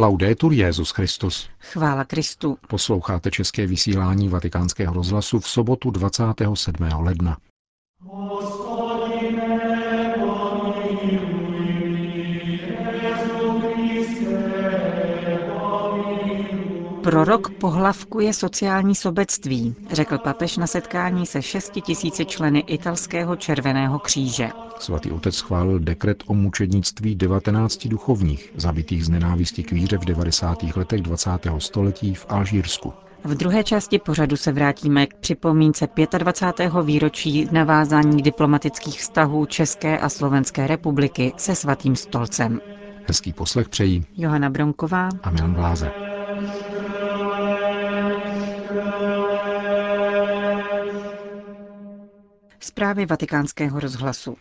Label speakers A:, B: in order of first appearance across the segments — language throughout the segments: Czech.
A: Laudetur Jezus Christus.
B: Chvála Kristu.
A: Posloucháte české vysílání Vatikánského rozhlasu v sobotu 27. ledna.
B: Prorok pohlavkuje sociální sobectví, řekl papež na setkání se šesti tisíci členy italského Červeného kříže.
A: Svatý otec schválil dekret o mučednictví 19 duchovních, zabitých z nenávisti k víře v 90. letech 20. století v Alžírsku.
B: V druhé části pořadu se vrátíme k připomínce 25. výročí navázání diplomatických vztahů České a Slovenské republiky se svatým stolcem.
A: Hezký poslech přejí
B: Johana Bronková
A: a Milan Gláze.
B: Zprávy vatikánského rozhlasu.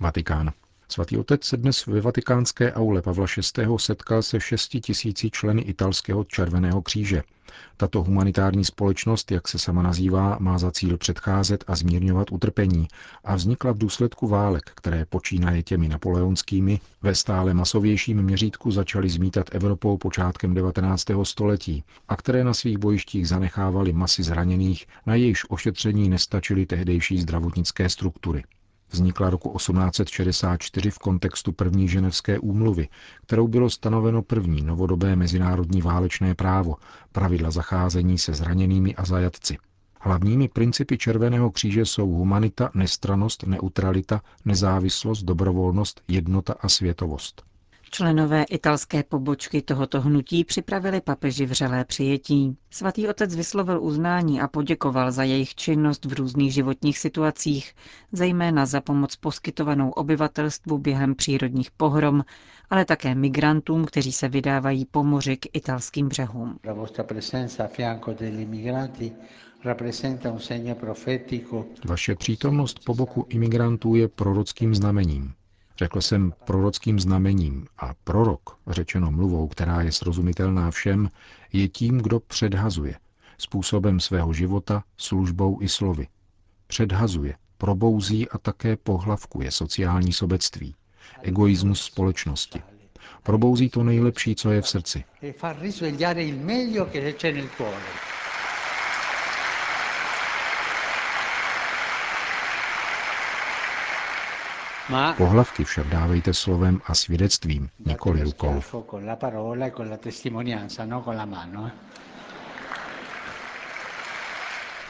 A: Vatikán. Svatý otec se dnes ve vatikánské aule Pavla VI. setkal se šesti tisíci členy italského Červeného kříže. Tato humanitární společnost, jak se sama nazývá, má za cíl předcházet a zmírňovat utrpení a vznikla v důsledku válek, které počínaje těmi napoleonskými ve stále masovějším měřítku začaly zmítat Evropou počátkem 19. století a které na svých bojištích zanechávaly masy zraněných, na jejichž ošetření nestačily tehdejší zdravotnické struktury vznikla roku 1864 v kontextu první ženevské úmluvy, kterou bylo stanoveno první novodobé mezinárodní válečné právo, pravidla zacházení se zraněnými a zajatci. Hlavními principy Červeného kříže jsou humanita, nestranost, neutralita, nezávislost, dobrovolnost, jednota a světovost.
B: Členové italské pobočky tohoto hnutí připravili papeži vřelé přijetí. Svatý otec vyslovil uznání a poděkoval za jejich činnost v různých životních situacích, zejména za pomoc poskytovanou obyvatelstvu během přírodních pohrom, ale také migrantům, kteří se vydávají po moři k italským břehům.
A: Vaše přítomnost po boku imigrantů je prorockým znamením. Řekl jsem prorockým znamením a prorok, řečeno mluvou, která je srozumitelná všem, je tím, kdo předhazuje, způsobem svého života, službou i slovy. Předhazuje, probouzí a také pohlavkuje sociální sobectví, egoismus společnosti. Probouzí to nejlepší, co je v srdci. Pohlavky však dávejte slovem a svědectvím, nikoli rukou.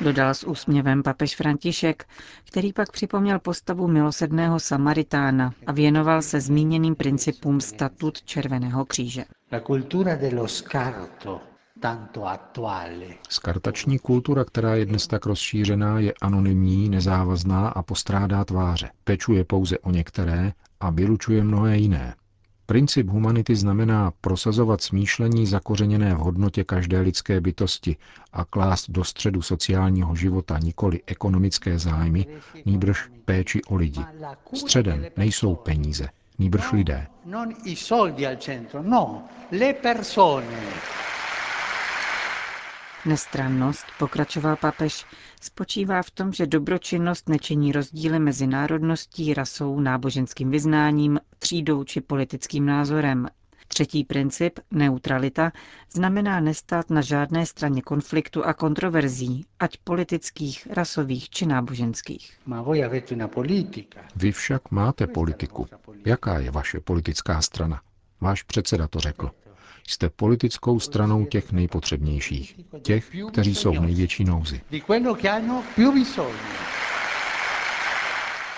B: Dodal s úsměvem papež František, který pak připomněl postavu milosedného Samaritána a věnoval se zmíněným principům statut Červeného kříže.
A: Skartační kultura, která je dnes tak rozšířená, je anonymní, nezávazná a postrádá tváře. Pečuje pouze o některé a vylučuje mnohé jiné. Princip humanity znamená prosazovat smýšlení zakořeněné v hodnotě každé lidské bytosti a klást do středu sociálního života nikoli ekonomické zájmy, nýbrž péči o lidi. Středem nejsou peníze, nýbrž lidé.
B: Nestrannost, pokračoval papež, spočívá v tom, že dobročinnost nečiní rozdíly mezi národností, rasou, náboženským vyznáním, třídou či politickým názorem. Třetí princip, neutralita, znamená nestát na žádné straně konfliktu a kontroverzí, ať politických, rasových či náboženských.
A: Vy však máte politiku. Jaká je vaše politická strana? Váš předseda to řekl. Jste politickou stranou těch nejpotřebnějších, těch, kteří jsou v největší nouzi.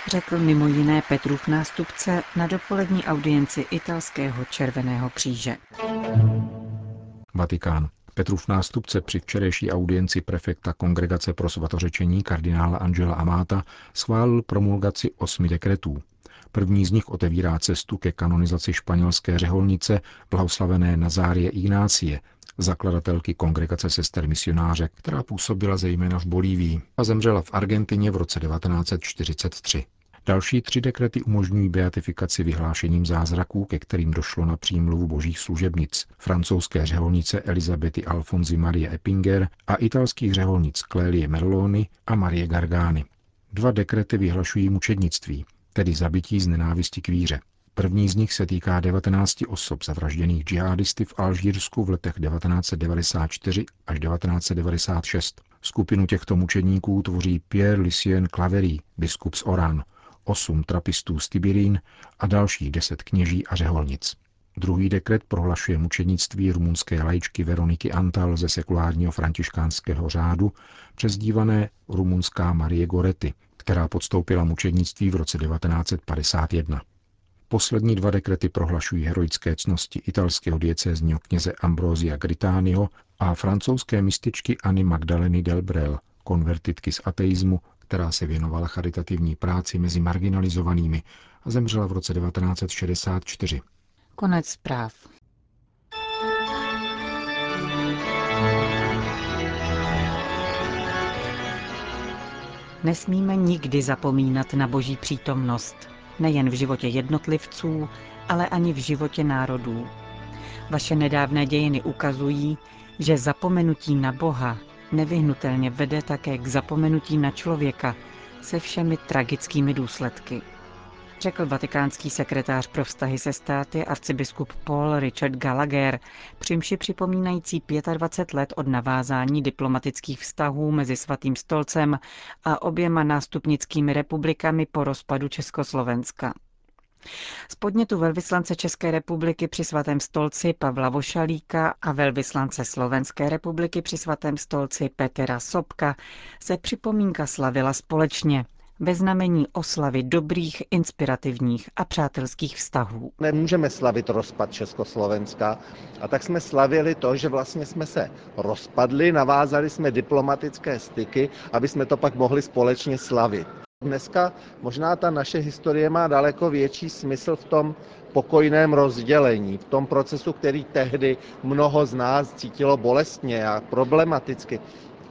B: Řekl mimo jiné Petrův nástupce na dopolední audienci italského Červeného kříže.
A: Vatikán. Petrův nástupce při včerejší audienci prefekta Kongregace pro svatořečení kardinála Angela Amata schválil promulgaci osmi dekretů. První z nich otevírá cestu ke kanonizaci španělské řeholnice blahoslavené Nazárie Ignácie, zakladatelky kongregace sester misionáře, která působila zejména v Bolívii a zemřela v Argentině v roce 1943. Další tři dekrety umožňují beatifikaci vyhlášením zázraků, ke kterým došlo na přímluvu božích služebnic, francouzské řeholnice Elizabety Alfonzi Marie Eppinger a italských řeholnic Clélie Merloni a Marie Gargány. Dva dekrety vyhlašují mučednictví, tedy zabití z nenávisti k víře. První z nich se týká 19 osob zavražděných džihadisty v Alžírsku v letech 1994 až 1996. Skupinu těchto mučedníků tvoří Pierre Lucien Claverie, biskup z Oran, osm trapistů z Tibirín a dalších deset kněží a řeholnic. Druhý dekret prohlašuje mučednictví rumunské lajčky Veroniky Antal ze sekulárního františkánského řádu, přezdívané rumunská Marie Goretti, která podstoupila mučednictví v roce 1951. Poslední dva dekrety prohlašují heroické cnosti italského diecézního kněze Ambrosia Gritánio a francouzské mističky Anny Magdaleny del Brel, konvertitky z ateismu, která se věnovala charitativní práci mezi marginalizovanými a zemřela v roce 1964.
B: Konec zpráv. Nesmíme nikdy zapomínat na boží přítomnost, nejen v životě jednotlivců, ale ani v životě národů. Vaše nedávné dějiny ukazují, že zapomenutí na Boha nevyhnutelně vede také k zapomenutí na člověka se všemi tragickými důsledky řekl vatikánský sekretář pro vztahy se státy arcibiskup Paul Richard Gallagher, přimši připomínající 25 let od navázání diplomatických vztahů mezi Svatým stolcem a oběma nástupnickými republikami po rozpadu Československa. Z podnětu velvyslance České republiky při svatém stolci Pavla Vošalíka a velvyslance Slovenské republiky při svatém stolci Petra Sobka se připomínka slavila společně ve znamení oslavy dobrých, inspirativních a přátelských vztahů.
C: Nemůžeme slavit rozpad Československa a tak jsme slavili to, že vlastně jsme se rozpadli, navázali jsme diplomatické styky, aby jsme to pak mohli společně slavit. Dneska možná ta naše historie má daleko větší smysl v tom pokojném rozdělení, v tom procesu, který tehdy mnoho z nás cítilo bolestně a problematicky.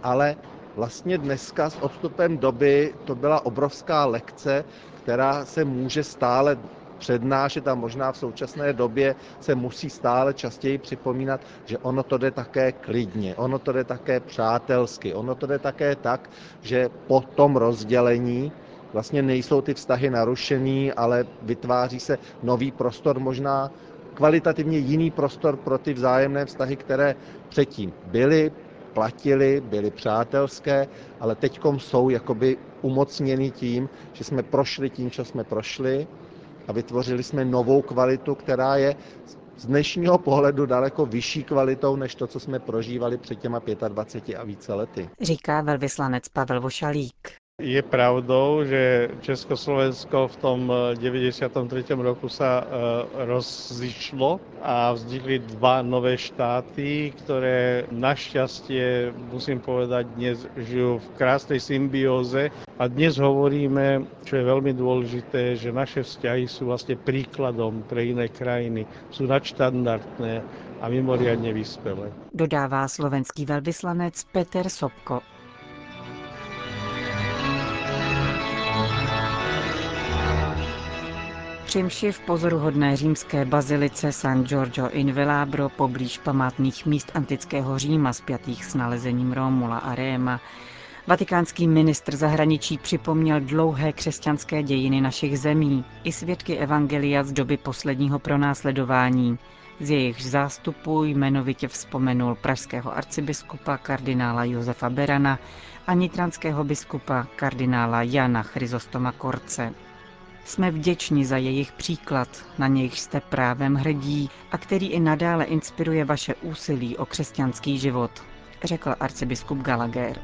C: Ale vlastně dneska s odstupem doby to byla obrovská lekce, která se může stále přednášet a možná v současné době se musí stále častěji připomínat, že ono to jde také klidně, ono to jde také přátelsky, ono to jde také tak, že po tom rozdělení vlastně nejsou ty vztahy narušený, ale vytváří se nový prostor, možná kvalitativně jiný prostor pro ty vzájemné vztahy, které předtím byly, platili, byly přátelské, ale teď jsou jakoby umocněny tím, že jsme prošli tím, co jsme prošli a vytvořili jsme novou kvalitu, která je z dnešního pohledu daleko vyšší kvalitou než to, co jsme prožívali před těma 25 a více lety.
B: Říká velvyslanec Pavel Vošalík.
D: Je pravdou, že Československo v tom 93. Eh, roku sa eh, rozlišlo a vznikli dva nové štáty, ktoré našťastie, musím povedať, dnes žijú v krásnej symbióze a dnes hovoríme, čo je veľmi dôležité, že naše vzťahy sú vlastne príkladom pre iné krajiny. Sú nadštandardné a mimoriadne vyspelé.
B: Dodává slovenský velvyslanec Peter Sobko. Při v pozoruhodné římské bazilice San Giorgio in Velabro poblíž památných míst antického Říma spjatých s nalezením Romula a Réma Vatikánský ministr zahraničí připomněl dlouhé křesťanské dějiny našich zemí i svědky Evangelia z doby posledního pronásledování. Z jejich zástupu jmenovitě vzpomenul pražského arcibiskupa kardinála Josefa Berana a nitranského biskupa kardinála Jana Chryzostoma Korce. Jsme vděční za jejich příklad, na nějž jste právem hrdí a který i nadále inspiruje vaše úsilí o křesťanský život, řekl arcibiskup Gallagher.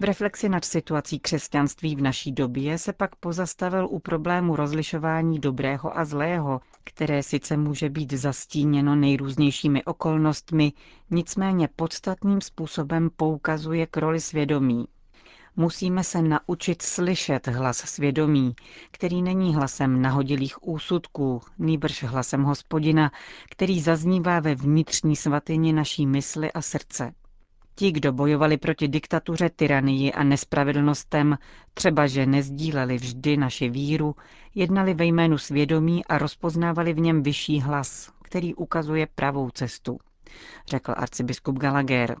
B: V reflexi nad situací křesťanství v naší době se pak pozastavil u problému rozlišování dobrého a zlého, které sice může být zastíněno nejrůznějšími okolnostmi, nicméně podstatným způsobem poukazuje k roli svědomí, Musíme se naučit slyšet hlas svědomí, který není hlasem nahodilých úsudků, nýbrž hlasem hospodina, který zaznívá ve vnitřní svatyni naší mysli a srdce. Ti, kdo bojovali proti diktatuře, tyranii a nespravedlnostem, třeba že nezdíleli vždy naši víru, jednali ve jménu svědomí a rozpoznávali v něm vyšší hlas, který ukazuje pravou cestu, řekl arcibiskup Gallagher.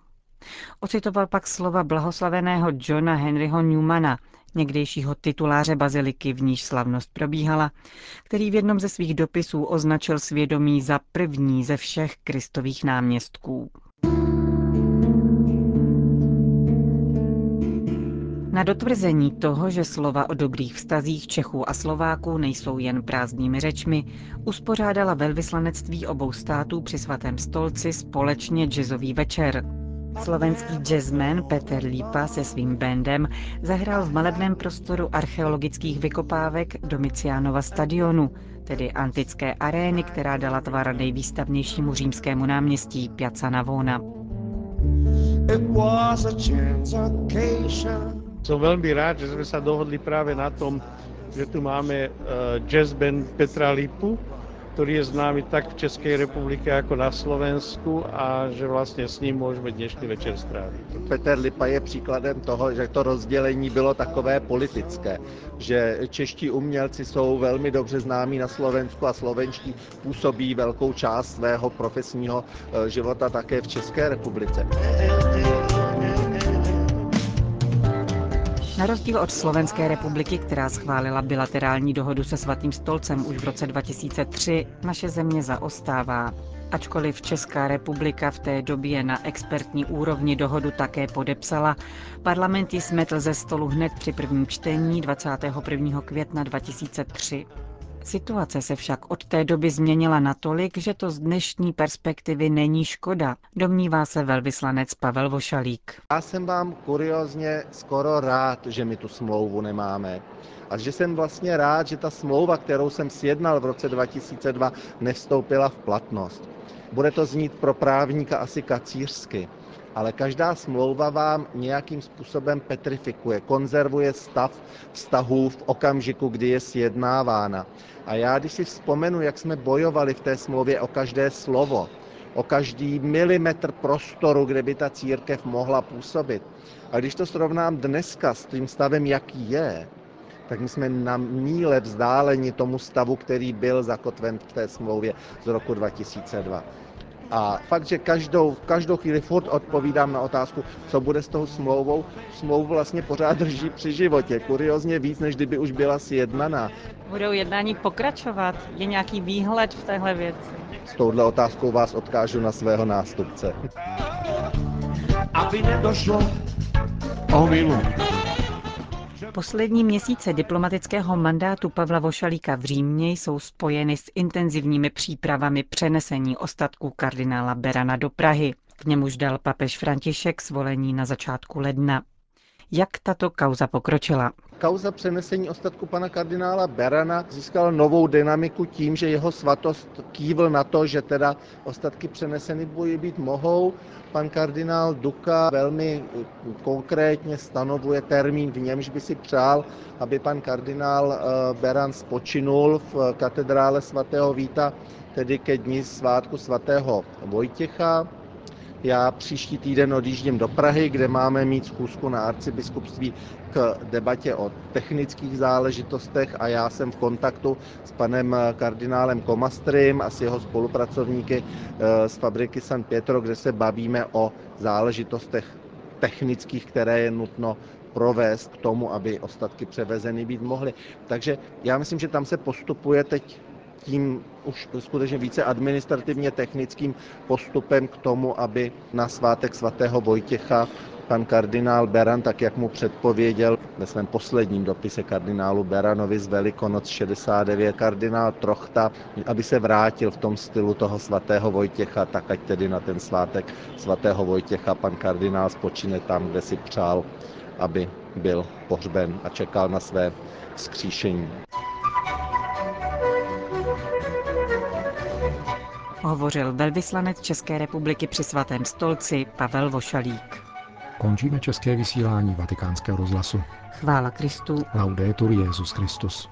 B: Ocitoval pak slova blahoslaveného Johna Henryho Newmana, někdejšího tituláře baziliky, v níž slavnost probíhala, který v jednom ze svých dopisů označil svědomí za první ze všech kristových náměstků. Na dotvrzení toho, že slova o dobrých vztazích Čechů a Slováků nejsou jen prázdnými řečmi, uspořádala velvyslanectví obou států při svatém stolci společně jazzový večer. Slovenský jazzman Peter Lípa se svým bandem zahrál v malebném prostoru archeologických vykopávek Domiciánova stadionu, tedy antické arény, která dala tvar nejvýstavnějšímu římskému náměstí Piazza Navona.
D: Som veľmi rád, že sme sa dohodli práve na tom, že tu máme jazz band Petra Lipu, ktorý je známy tak v Českej republike ako na Slovensku a že vlastně s ním můžeme dnešní večer strávit.
C: Peter Lipa je příkladem toho, že to rozdělení bylo takové politické, že čeští umělci jsou velmi dobře známí na Slovensku a slovenští působí velkou část svého profesního života také v České republice.
B: Na rozdíl od Slovenské republiky, která schválila bilaterální dohodu se Svatým stolcem už v roce 2003, naše země zaostává. Ačkoliv Česká republika v té době na expertní úrovni dohodu také podepsala, parlament ji smetl ze stolu hned při prvním čtení 21. května 2003. Situace se však od té doby změnila natolik, že to z dnešní perspektivy není škoda, domnívá se velvyslanec Pavel Vošalík.
C: Já jsem vám kuriozně skoro rád, že my tu smlouvu nemáme. A že jsem vlastně rád, že ta smlouva, kterou jsem sjednal v roce 2002, nevstoupila v platnost. Bude to znít pro právníka asi kacířsky, ale každá smlouva vám nějakým způsobem petrifikuje, konzervuje stav vztahů v okamžiku, kdy je sjednávána. A já, když si vzpomenu, jak jsme bojovali v té smlouvě o každé slovo, o každý milimetr prostoru, kde by ta církev mohla působit. A když to srovnám dneska s tím stavem, jaký je, tak my jsme na míle vzdáleni tomu stavu, který byl zakotven v té smlouvě z roku 2002. A fakt, že každou, každou chvíli furt odpovídám na otázku, co bude s tou smlouvou. Smlouvu vlastně pořád drží při životě, kuriozně víc, než kdyby už byla sjednaná.
B: Budou jednání pokračovat? Je nějaký výhled v téhle věci?
C: S touhle otázkou vás odkážu na svého nástupce.
E: Aby nedošlo omilu.
B: Poslední měsíce diplomatického mandátu Pavla Vošalíka v Římě jsou spojeny s intenzivními přípravami přenesení ostatků kardinála Berana do Prahy. K němuž dal papež František svolení na začátku ledna. Jak tato kauza pokročila?
C: Kauza přenesení ostatku pana kardinála Berana získala novou dynamiku tím, že jeho svatost kývl na to, že teda ostatky přeneseny boji být mohou. Pan kardinál Duka velmi konkrétně stanovuje termín, v němž by si přál, aby pan kardinál Beran spočinul v katedrále svatého Víta, tedy ke dní svátku svatého Vojtěcha. Já příští týden odjíždím do Prahy, kde máme mít schůzku na arcibiskupství k debatě o technických záležitostech a já jsem v kontaktu s panem kardinálem Komastrym a s jeho spolupracovníky z fabriky San Pietro, kde se bavíme o záležitostech technických, které je nutno provést k tomu, aby ostatky převezeny být mohly. Takže já myslím, že tam se postupuje teď tím už skutečně více administrativně technickým postupem k tomu, aby na svátek svatého Vojtěcha pan kardinál Beran, tak jak mu předpověděl ve svém posledním dopise kardinálu Beranovi z Velikonoc 69, kardinál Trochta, aby se vrátil v tom stylu toho svatého Vojtěcha, tak ať tedy na ten svátek svatého Vojtěcha pan kardinál spočine tam, kde si přál, aby byl pohřben a čekal na své skříšení.
B: Hovořil velvyslanec České republiky při svatém stolci Pavel Vošalík.
A: Končíme české vysílání vatikánského rozhlasu.
B: Chvála Kristu.
A: Laudetur Jezus Christus.